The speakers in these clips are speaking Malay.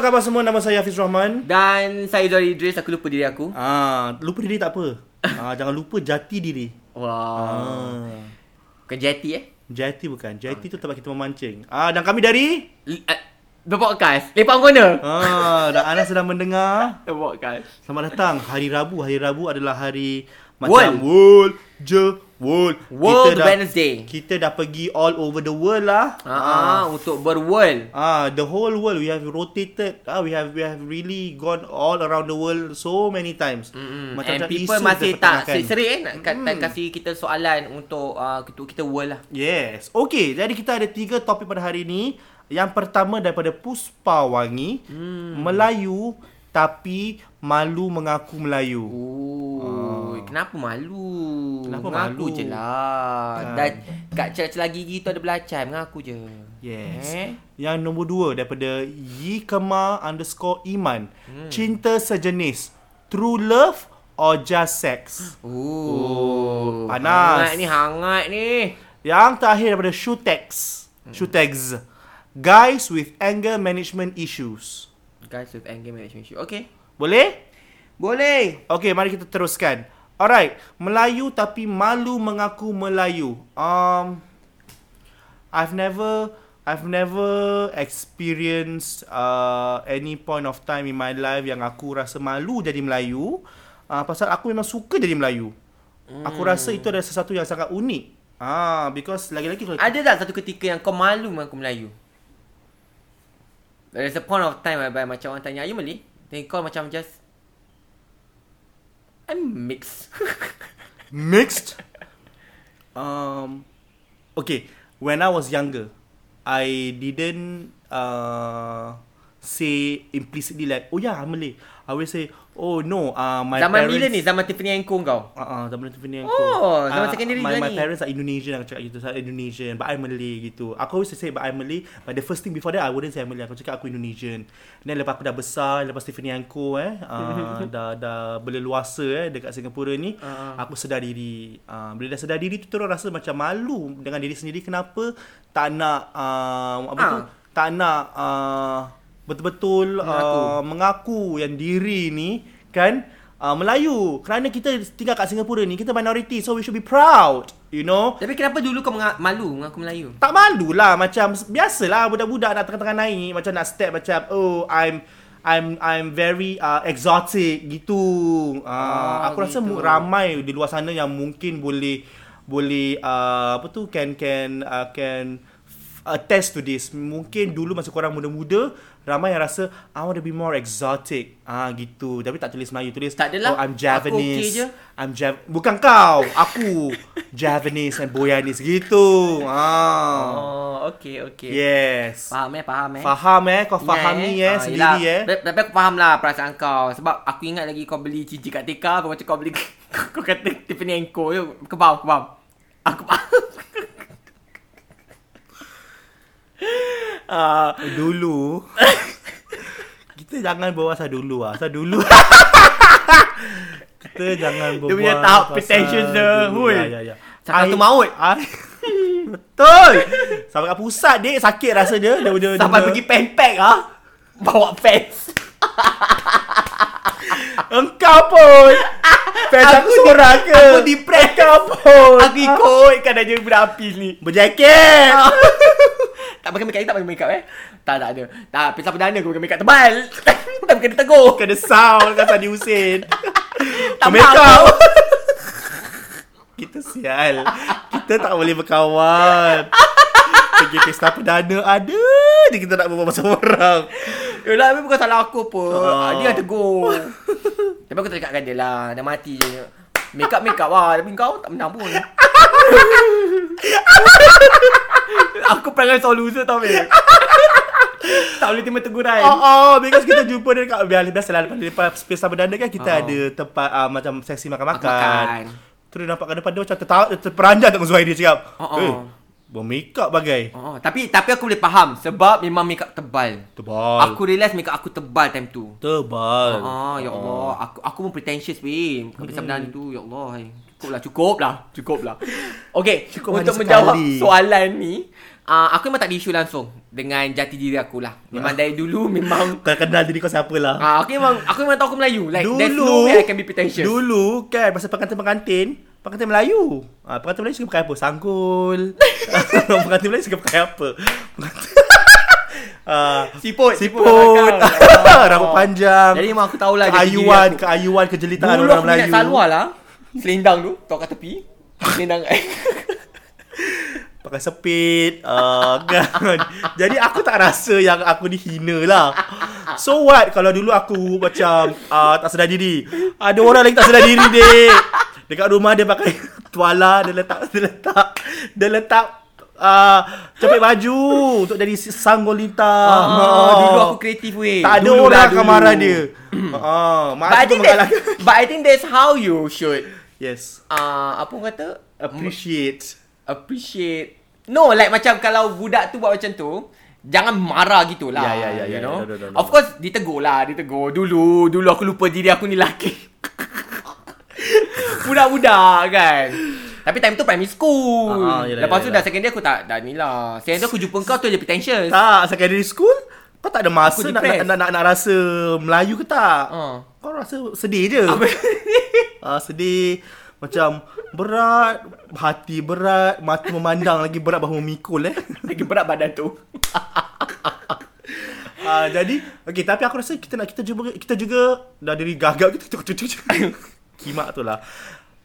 apa khabar semua? Nama saya Hafiz Rahman. Dan saya Zori Idris, aku lupa diri aku. Ah, lupa diri tak apa. Ah, jangan lupa jati diri. Wow. Ah. Bukan jeti eh? Jati bukan. Jati tu tempat kita memancing. Ah, dan kami dari L- uh, The Podcast. Lepas corner. Ah, dan anda sedang mendengar The Podcast. Selamat datang hari Rabu. Hari Rabu adalah hari World. macam world je world. World dah, Wednesday. Kita dah pergi all over the world lah. Ah, untuk berworld. Ah, the whole world we have rotated. Ah, we have we have really gone all around the world so many times. Mm-mm. And Macam-macam people masih kita tak tengahkan. seri eh nak mm. kasih kita soalan untuk uh, kita, kita world lah. Yes. Okay, jadi kita ada tiga topik pada hari ini. Yang pertama daripada Puspa Wangi, hmm. Melayu tapi malu mengaku Melayu. Oh, kenapa malu? Kenapa mengaku malu? je lah. Kan. Dan kat celah-celah gigi tu ada belacan, mengaku je. Yes. Eh? Yang nombor dua daripada Yikema underscore Iman. Hmm. Cinta sejenis. True love or just sex? Oh, panas. Hangat ni, hangat ni. Yang terakhir daripada Shutex. Hmm. Shutex. Guys with anger management issues. Guys with anger management issue. Okay. Boleh? Boleh. Okay, mari kita teruskan. Alright, Melayu tapi malu mengaku Melayu. Um, I've never, I've never experienced uh, any point of time in my life yang aku rasa malu jadi Melayu. Uh, pasal aku memang suka jadi Melayu. Hmm. Aku rasa itu adalah sesuatu yang sangat unik. Ah, because lagi-lagi kalau Ada tak satu ketika yang kau malu mengaku Melayu? There's a point of time whereby macam orang tanya, are you Malay? Then kau macam just, I'm mixed. Mixed. Um, okay, when I was younger, I didn't uh, say implicitly like, oh yeah, I'm Malay. I will say, oh no, uh, my zaman parents. bila ni? Zaman Tiffany and Co kau? Uh, uh, zaman Tiffany and Oh, zaman secondary my, my ni. parents are Indonesian Aku cakap gitu Saya Indonesian But I'm Malay gitu Aku always say But I'm Malay But the first thing before that I wouldn't say I'm Malay Aku cakap aku Indonesian Then lepas aku dah besar Lepas Tiffany and Co eh uh, Dah dah berleluasa eh Dekat Singapura ni Uh-uh. Aku sedar diri uh, Bila dah sedar diri tu Terus rasa macam malu Dengan diri sendiri Kenapa Tak nak uh, Apa tu Ah. Tak nak uh, Betul-betul Mengaku. uh, Mengaku Yang diri ni Kan uh, Melayu Kerana kita tinggal kat Singapura ni Kita minority So we should be proud You know Tapi kenapa dulu kau menga- malu mengaku Melayu? tak malu lah macam biasalah budak-budak nak tengah-tengah naik macam nak step macam oh I'm I'm I'm very uh, exotic gitu. Uh, Oh, aku rasa gitu. ramai di luar sana yang mungkin boleh boleh uh, apa tu can can uh, can attest to this. Mungkin dulu masa korang muda-muda ramai yang rasa I want to be more exotic. Ah gitu. Tapi tak tulis Melayu, tulis Tak adalah. oh I'm Aku Javanese. okey je. I'm Jav bukan kau, aku Javanese and Boyanese gitu. Ah. Oh, okay, okay. Yes. Faham eh, faham eh. Faham eh, kau fahami eh, Ah, sendiri yelah. eh. Tapi- aku faham lah perasaan kau. Sebab aku ingat lagi kau beli cici kat TK. Kau macam kau beli... kau kata Tiffany Co. tu. Kau faham, kau faham. Aku faham. Ah, Dulu kita jangan bawa asal dulu ah. Asal dulu. kita jangan berbual Dia punya tahap pasal pretentious dia, hui. Ya ya ya. I- tu maut. I- Betul. Sampai kat pusat dik sakit rasa dia. Dia dia Sampai dia- pergi pen pack ah. Bawa pants. Engkau pun. Fans aku Aku seorang ke? aku depressed. Engkau pun. Aku ikut kan aja budak api ni. Berjaket. Tak pakai makeup, tak pakai makeup eh. Tak, tak ada. Tak, pisah perdana aku pakai makeup tebal. tak pakai tegur. Kena sound kan Sadi Hussein. Tak Make faham up. kau. Kita sial. Kita tak boleh berkawan. Pergi pesta perdana ada je kita nak berbual pasal orang. Yelah, tapi bukan salah aku pun. Ah. Dia yang tegur. tapi aku tercakapkan dia lah. Dah mati je. Makeup makeup lah. Tapi kau tak menang pun. aku perangai solution tau, Mek. tak boleh terima teguran. Oh, oh, because kita jumpa dia dekat biasalah lepas lepas pesta perdana kan kita Oh. ada tempat uh, macam seksi makan-makan. Makan. Terus nampak kat depan dia macam tertawa, terperanjat tengok Zuhairi cakap. Oh, oh. Eh, bermakeup bagai. Oh, tapi tapi aku boleh faham sebab memang makeup tebal. Tebal. Aku realise makeup aku tebal time tu. tebal. Ah, ya Allah. Aku aku pun pretentious weh. Bukan pasal benda tu. Ya Allah. hai. Cukuplah, cukuplah. Cukuplah. Okay, Cukup untuk menjawab sekali. soalan ni, uh, aku memang tak ada isu langsung dengan jati diri aku lah. Memang dari dulu memang Kau kenal diri kau siapa lah. uh, aku memang aku memang tahu aku Melayu. Like there's no dulu, way I can be pretentious. dulu kan pasal pengantin-pengantin, pengantin Melayu. Ah, pengantin Melayu suka pakai apa? Sanggul. pengantin Melayu suka pakai apa? Ah, Siput, siput, belakang. rambut panjang, Jadi memang aku tahulah keayuan, aku. keayuan, kejelitaan Dulu orang aku minat Melayu. salwar lah. Selendang tu, tok kat tepi. Selendang. pakai sepit uh, kan jadi aku tak rasa yang aku dihina lah so what kalau dulu aku macam uh, tak sedar diri ada orang lagi tak sedar diri dek dekat rumah dia pakai tuala dia letak dia letak dia letak uh, cepit baju untuk jadi sanggolita Ah, dulu aku kreatif weh. tak ada Dulu orang lah akan marah dia uh, mak But I aku think mengalahkan that, but I think that's how you should yes uh, apa orang kata appreciate appreciate. No, like macam kalau budak tu buat macam tu, jangan marah gitulah. Ya, ya, ya, you ya, know. no, no, no, no. Of course ditegur lah, ditegur. Dulu, dulu aku lupa diri aku ni lelaki. Budak-budak kan. Tapi time tu primary school. Ah, yelah, Lepas yelah, tu yelah. dah secondary aku tak dah ni lah. Secondary aku jumpa kau tu je pretentious. Tak, secondary school kau tak ada masa nak, nak, nak, nak, nak rasa Melayu ke tak? Ah. Kau rasa sedih je. Ah, sedih. Macam berat, hati berat, mata memandang lagi berat bahu memikul eh. Lagi berat badan tu. Ah, jadi, okay, tapi aku rasa kita nak kita juga kita juga dah dari gagap kita kimak tu lah.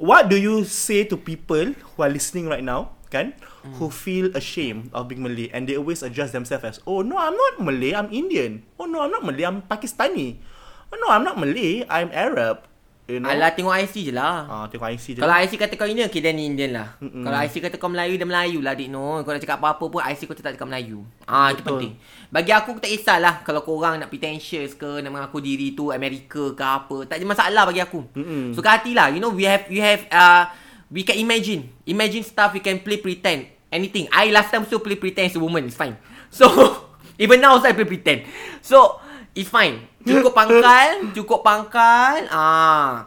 What do you say to people who are listening right now, kan? Who feel ashamed of being Malay and they always adjust themselves as, oh no, I'm not Malay, I'm Indian. Oh no, I'm not Malay, I'm Pakistani. Oh no, I'm not Malay, I'm Arab. You know? Alah tengok IC je lah. Ah, tengok IC je. Kalau IC kata kau Indian, okay then Indian lah. Mm-mm. Kalau IC kata kau Melayu, dia Melayu lah, Dik Noh. Kau nak cakap apa-apa pun, IC kau tetap cakap Melayu. Ah, itu Betul. penting. Bagi aku, aku tak kisahlah kalau korang nak pretentious ke, nak mengaku diri tu Amerika ke apa. Tak ada masalah bagi aku. Mm-mm. Suka hatilah. You know, we have, we have, uh, we can imagine. Imagine stuff, we can play pretend. Anything. I last time still play pretend as a woman. It's fine. So, even now also I play pretend. So, it's fine. Cukup pangkal, cukup pangkal. Ah,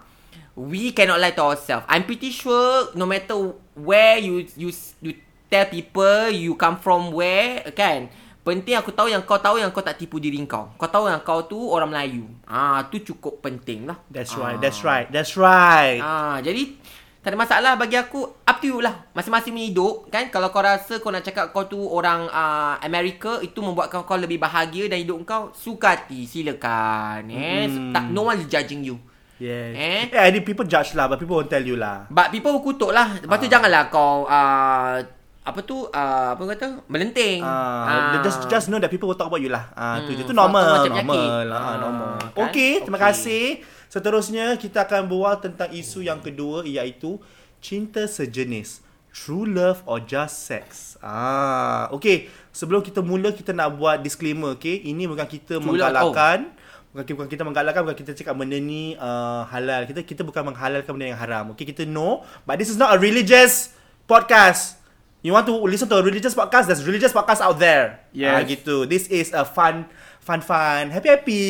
we cannot lie to ourselves. I'm pretty sure no matter where you you you tell people you come from where kan. Penting aku tahu yang kau tahu yang kau tak tipu diri kau. Kau tahu yang kau tu orang Melayu. Ah, tu cukup penting lah. That's Ah. right, that's right, that's right. Ah, jadi tak ada masalah bagi aku up to you lah. Masing-masing punya hidup kan kalau kau rasa kau nak cakap kau tu orang uh, Amerika itu membuatkan kau lebih bahagia dan hidup kau suka hati silakan eh. Hmm. Tak no one is judging you. Yes. Eh? Yeah, I people judge lah, but people won't tell you lah. But people will kutuk lah. Lepas tu Ah. janganlah kau uh, apa tu uh, apa kata melenting. Ah, just just know that people will talk about you lah. Ah, tu Hmm, je. Tu sebab normal, normal lah, Ah, normal. kan? Okay, terima kasih. Seterusnya kita akan berbual tentang isu yang kedua iaitu cinta sejenis. True love or just sex? Ah, okay. Sebelum kita mula kita nak buat disclaimer, okay? Ini bukan kita True menggalakkan bukan bukan kita menggalakkan bukan kita cakap benda ni uh, halal. Kita kita bukan menghalalkan benda yang haram. Okay, kita know, but this is not a religious podcast. You want to listen to a religious podcast? There's religious podcast out there. Yes. Ah, gitu. This is a fun, fun, fun, happy, happy.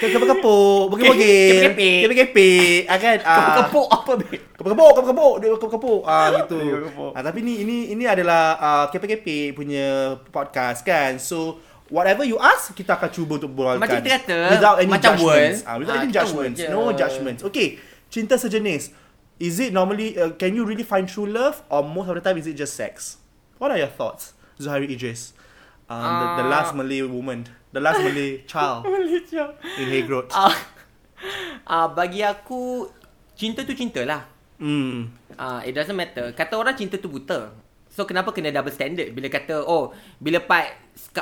Kepuk-kepuk, bogey-bogey. Kepek-kepek. Kepek-kepek. Ah, kan? Ah, Kepuk-kepuk apa babe? Kepuk-kepuk, kepuk-kepuk, dia kepuk-kepuk. Ah, gitu. Kepuk-kepuk. Ah, tapi ni ini ini adalah uh, kepek-kepek punya podcast kan. So, whatever you ask, kita akan cuba untuk berbualkan. Macam kita kata, without any macam judgments. world. Ah, without Ah, any judgments. je. No judgments. Okay, cinta sejenis. Is it normally, uh, can you really find true love or most of the time is it just sex? What are your thoughts, Zuhairi Idris? Um, the, the Ah. last Malay woman, the last Malay child Malaysia. in Hagrod. Ah, ah bagi aku cinta tu cinta lah. Hmm. Ah, it doesn't matter. Kata orang cinta tu buta. So kenapa kena double standard bila kata oh bila part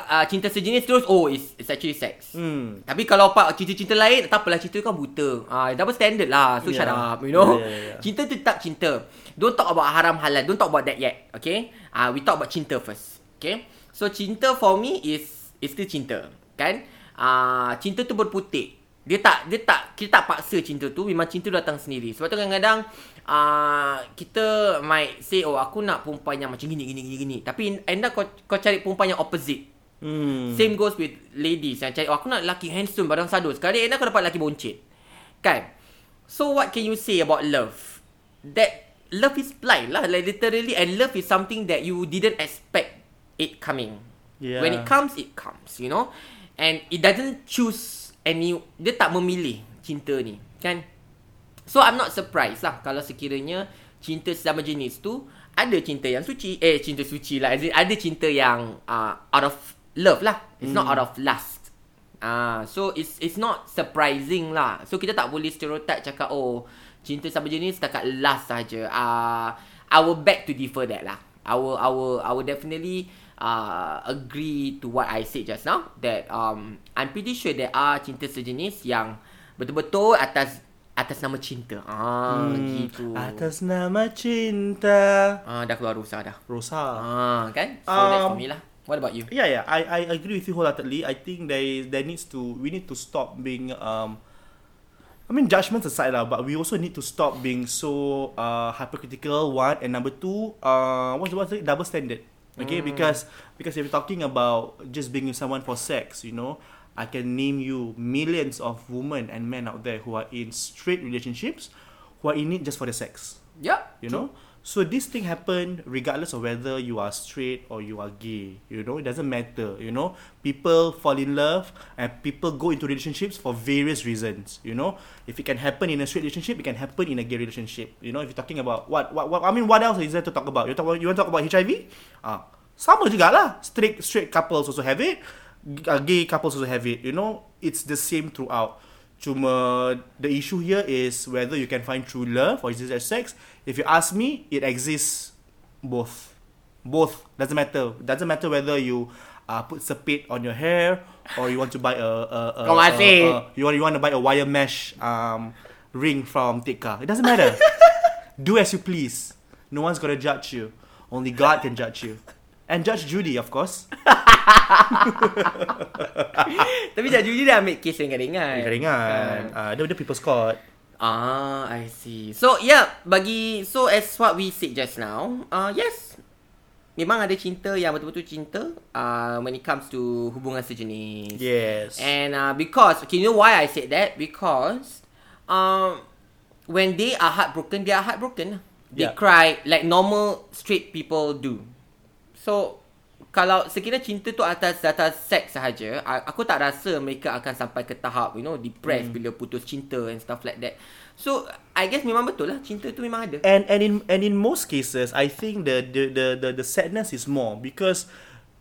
uh, cinta sejenis terus oh it's, it's actually sex. Hmm. Tapi kalau part cinta-cinta lain tak apalah cinta tu kan buta. Ah double standard lah. So Yeah. shut up, you know. Yeah, yeah, yeah. Cinta tu tetap cinta. Don't talk about haram halal. Don't talk about that yet. Okay? Ah we talk about cinta first. Okay? So cinta for me is is still cinta, kan? Ah cinta tu berputik. Dia tak dia tak kita tak paksa cinta tu memang cinta datang sendiri. Sebab tu kadang-kadang uh, kita might say oh aku nak perempuan yang macam gini gini gini gini. Tapi up kau kau cari perempuan yang opposite. Hmm. Same goes with ladies yang cari oh, aku nak lelaki handsome badan sadus. Sekali up kau dapat lelaki boncet. Kan? So what can you say about love? That love is blind lah like literally and love is something that you didn't expect it coming. Yeah. When it comes, it comes, you know. And it doesn't choose any, dia tak memilih cinta ni, kan? So I'm not surprised lah kalau sekiranya cinta sesama jenis tu ada cinta yang suci, eh cinta suci lah. As in, ada cinta yang uh, out of love lah. It's not out of lust. Ah, so it's it's not surprising lah. So kita tak boleh stereotype cakap oh cinta sama jenis setakat last saja. Ah, I will beg to differ that lah. I will I will I will definitely uh, agree to what I said just now that um I'm pretty sure there are cinta sejenis yang betul-betul atas atas nama cinta. Ah, gitu. Atas nama cinta. Ah, dah keluar rusa dah. Rosa. Ah, kan? So that's for Um, me lah. What about you? Yeah, yeah, I, I agree with you wholeheartedly. I think there there needs to we need to stop being um I mean judgments aside lah, but we also need to stop being so uh hypercritical. One and number two, uh what's the what's the double standard? Okay, because because if you're talking about just being with someone for sex, you know, I can name you millions of women and men out there who are in straight relationships, who are in it just for the sex Yeah. you know so this thing happen regardless of whether you are straight or you are gay you know? It doesn't matter you know? People fall in love and people go into relationships for various reasons you know? If it can happen in a straight relationship it can happen in a gay relationship you know? If you're talking about what what, what I mean what else is there to talk about? You talk you want to talk about HIV ah sama jugalah. Straight straight couples also have it. Uh, gay couples also have it you know? It's the same throughout Cuma the issue here is whether you can find true love or is it just sex. If you ask me, it exists both. Both doesn't matter. Doesn't matter whether you uh, put sepit on your hair or you want to buy a, a, a, a, masih. a you want you want to buy a wire mesh um ring from Tikka. It doesn't matter. Do as you please. No one's gonna judge you. Only God can judge you. And Judge Judy, of course. Tapi Judge Judy dah ambil case yang ringan. Ringan. Uh, dia, dia People's Court. Ah, I see. So, yeah, bagi so as what we said just now, uh yes. Memang ada cinta yang betul-betul cinta uh, when it comes to hubungan sejenis. Yes. And uh, because, okay, you know why I said that? Because um, when they are heartbroken, they are heartbroken. They Yeah. cry like normal straight people do. So, kalau sekiranya cinta tu atas atas seks sahaja, aku tak rasa mereka akan sampai ke tahap, you know, depressed Hmm. bila putus cinta and stuff like that. So, I guess memang betul lah, cinta tu memang ada. and and in and in most cases i think the the the the, the sadness is more because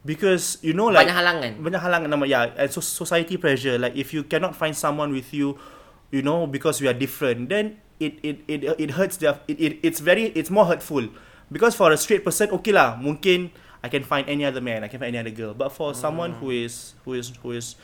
because you know like Banyak halangan. banyak halangan nama yeah and so society pressure like if you cannot find someone with you you know because we are different then it it it, it hurts their it, it it's very it's more hurtful because for a straight person okay lah mungkin i can find any other man i can find any other girl. But for someone who is who is who is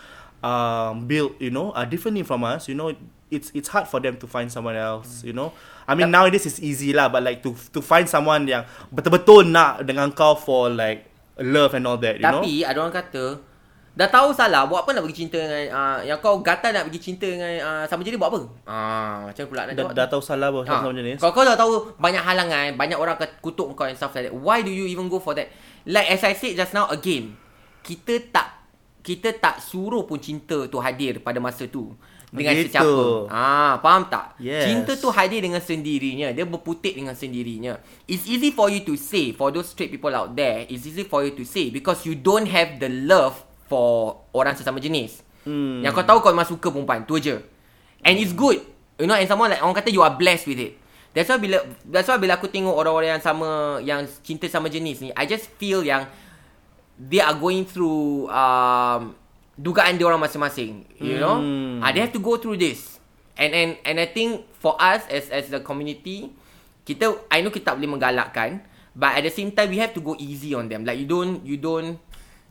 um built you know uh, differently from us you know it's it's hard for them to find someone else you know. I mean nowadays it's easy lah but like to to find someone yang betul-betul nak dengan kau for like love and all that you know? Tapi ada orang kata Dah tahu salah Buat apa nak pergi cinta dengan uh, Yang kau gatal nak pergi cinta dengan uh, Sama jenis buat apa? Ah, Macam pula nak dah, jawab dah tahu salah bahawa Ah, sama jenis. Kalau kau dah tahu Banyak halangan Banyak orang kutuk kau And stuff like that. Why do you even go for that? Like as I said just now Again Kita tak Kita tak suruh pun cinta tu hadir Pada masa tu. Dengan Gitu. sesiapa. Ah, Faham tak? Yes. Cinta tu hadir dengan sendirinya. Dia berputik dengan sendirinya. It's easy for you to say For those straight people out there It's easy for you to say Because you don't have the love For orang sesama jenis. Hmm. Yang kau tahu kau memang suka perempuan Tu je And it's good. You know and someone like Orang kata you are blessed with it. That's why bila That's why bila aku tengok Orang-orang yang sama Yang cinta sama jenis ni I just feel yang They are going through um, Dugaan dia orang masing-masing You know? Hmm. ah, They have to go through this. And and and I think For us As as the community Kita I know kita tak boleh menggalakkan But at the same time We have to go easy on them. Like you don't You don't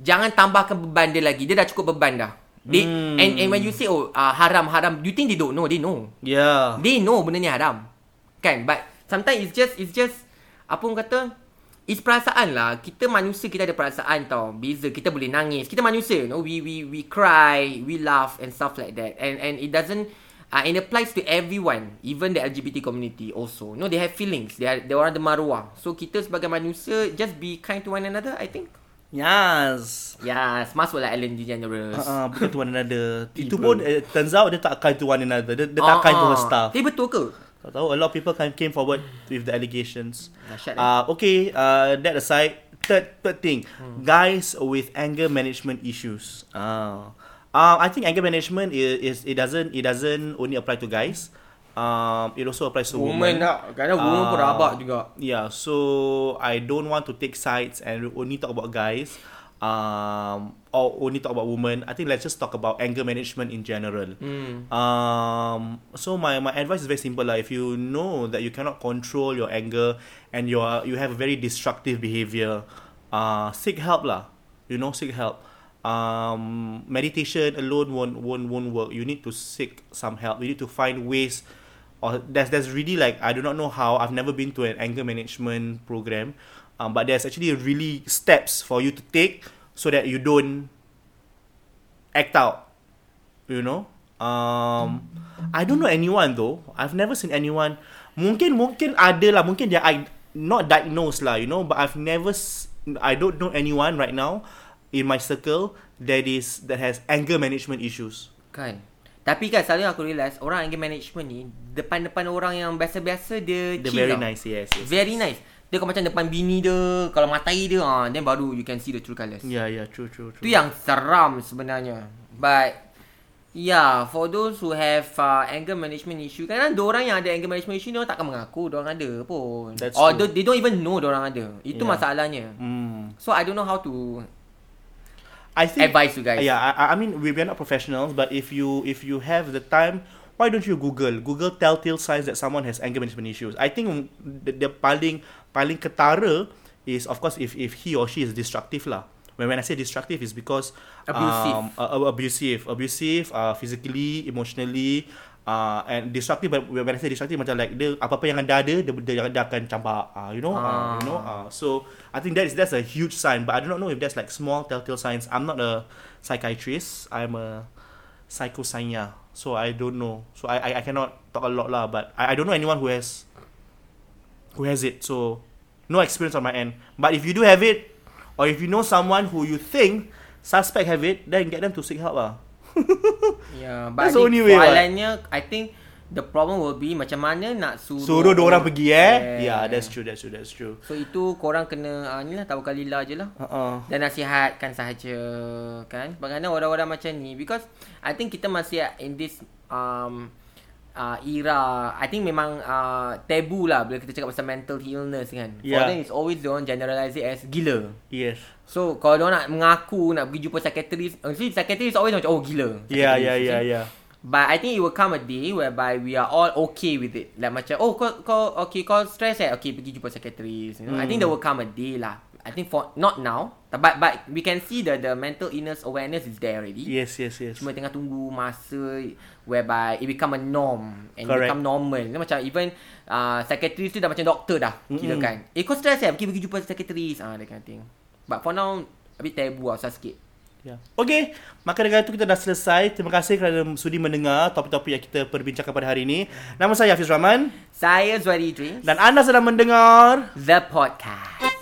Jangan tambahkan beban dia lagi. Dia dah cukup beban dah. They, Hmm. and, and when you say Oh uh, haram haram you think they don't know? They know. Yeah They know benda ni haram. Kan? But Sometimes it's just It's just Apa orang kata? It's perasaan lah. Kita manusia Kita ada perasaan tau. Beza. Kita boleh nangis. Kita manusia you know? We we we cry We laugh And stuff like that. And and it doesn't uh, And it applies to everyone. Even the LGBT community also. You know they have feelings. They are, they orang ada maruah So kita sebagai manusia Just be kind to one another I think yes. Yes Masuklah Ellen DeGeneres uh, bukan to one another. Itu pun uh, turns out dia tak kind to one another. Dia, dia tak kind to her staff. Eh betul ke? tak tahu a lot of people can came forward with the allegations. Dahsyat, eh? uh, okay uh, that aside third third thing, guys with anger management issues. Ah, uh, I think anger management is, is it doesn't it doesn't only apply to guys. Um, it also applies to women. tak. Kadang woman pun Ah. rabak juga. Yeah, so I don't want to take sides and only talk about guys. Um, or only talk about women. I think let's just talk about anger management in general. Hmm. Um, so my, my advice is very simple lah. If you know that you cannot control your anger and you are you have a very destructive behavior, uh, seek help lah. You know, seek help. Um, meditation alone won't won't won't work. You need to seek some help. You need to find ways. Or there's there's really like I do not know how. I've never been to an anger management program, um, but there's actually really steps for you to take so that you don't act out. You know. Um, I don't know anyone though. I've never seen anyone. Mungkin mungkin ada lah. Mungkin dia I not diagnosed lah. You know. But I've never. I don't know anyone right now in my circle that is that has anger management issues. Kan. Tapi kan selalu aku realise orang anger management ni depan-depan orang yang biasa-biasa dia They're chill very tau. nice. Yes. yes. Very nice. Dia kau macam depan bini dia, kalau matai dia, ah, then baru you can see the true colours. Yeah. Yeah. True. True. True. Tu yang seram sebenarnya. But Yeah, for those who have uh, anger management issue, kadang-kadang orang yang ada anger management issue ni orang takkan mengaku orang ada pun. That's Or true. they, they don't even know orang ada. Itu Yeah. masalahnya. Mm. So I don't know how to I think advise you guys. Yeah, I, I mean we are not professionals, but if you if you have the time, why don't you Google Google telltale signs that someone has anger management issues? I think the, the paling paling ketara is of course if if he or she is destructive lah. When when I say destructive is because Abusive. um, uh, abusive, abusive, uh, physically, emotionally, uh, and destructive. When I say destructive, macam like dia apa apa yang anda ada, dia, dia, dia akan campak. Uh, you know, uh, you know. Uh, so I think that is that's a huge sign. But I do not know if that's like small telltale signs. I'm not a psychiatrist. I'm a psychosanya. So I don't know. So I, I I cannot talk a lot lah. But I, I don't know anyone who has who has it. So no experience on my end. But if you do have it, or if you know someone who you think suspect have it, then get them to seek help lah. Yeah, but That's the I only think way, soalannya I think the problem will be macam mana nak suruh Suruh dua orang pergi eh. Yeah, that's true, that's true, that's true. So itu korang kena uh, ni lah tahu kalilah je lah. Uh-uh. Dan nasihatkan sahaja kan. Bagaimana orang-orang macam ni because I think kita masih in this um uh, era I think memang uh, tabu lah bila kita cakap pasal mental illness kan. For Yeah. them it's always want generalize it as gila. Yes. So kalau dia nak mengaku nak pergi jumpa psychiatrist, actually psychiatrist always macam oh gila. Yeah, yeah, yeah, yeah. But I think it will come a day whereby we are all okay with it. Like macam, oh kau, kau okay, kau stress eh? Okay, pergi jumpa psychiatrist. You know? I think there will come a day lah. I think for, not now. But but we can see that the mental illness awareness is there already. Yes, yes, yes. Cuma tengah tunggu masa whereby it become a norm and Correct. become normal. Dia macam even uh, psychiatrist tu dah macam doktor dah. Kira kan. Eh kau stress eh? Pergi pergi jumpa psychiatrist. Ah, that kind of thing. But for now, a bit tabu lah. Susah sikit. Yeah. Okay, maka dengan itu kita dah selesai. Terima kasih kerana sudi mendengar topik-topik yang kita perbincangkan pada hari ini. Nama saya Hafiz Rahman Saya Zuhairi Idris. dan anda sedang mendengar The Podcast.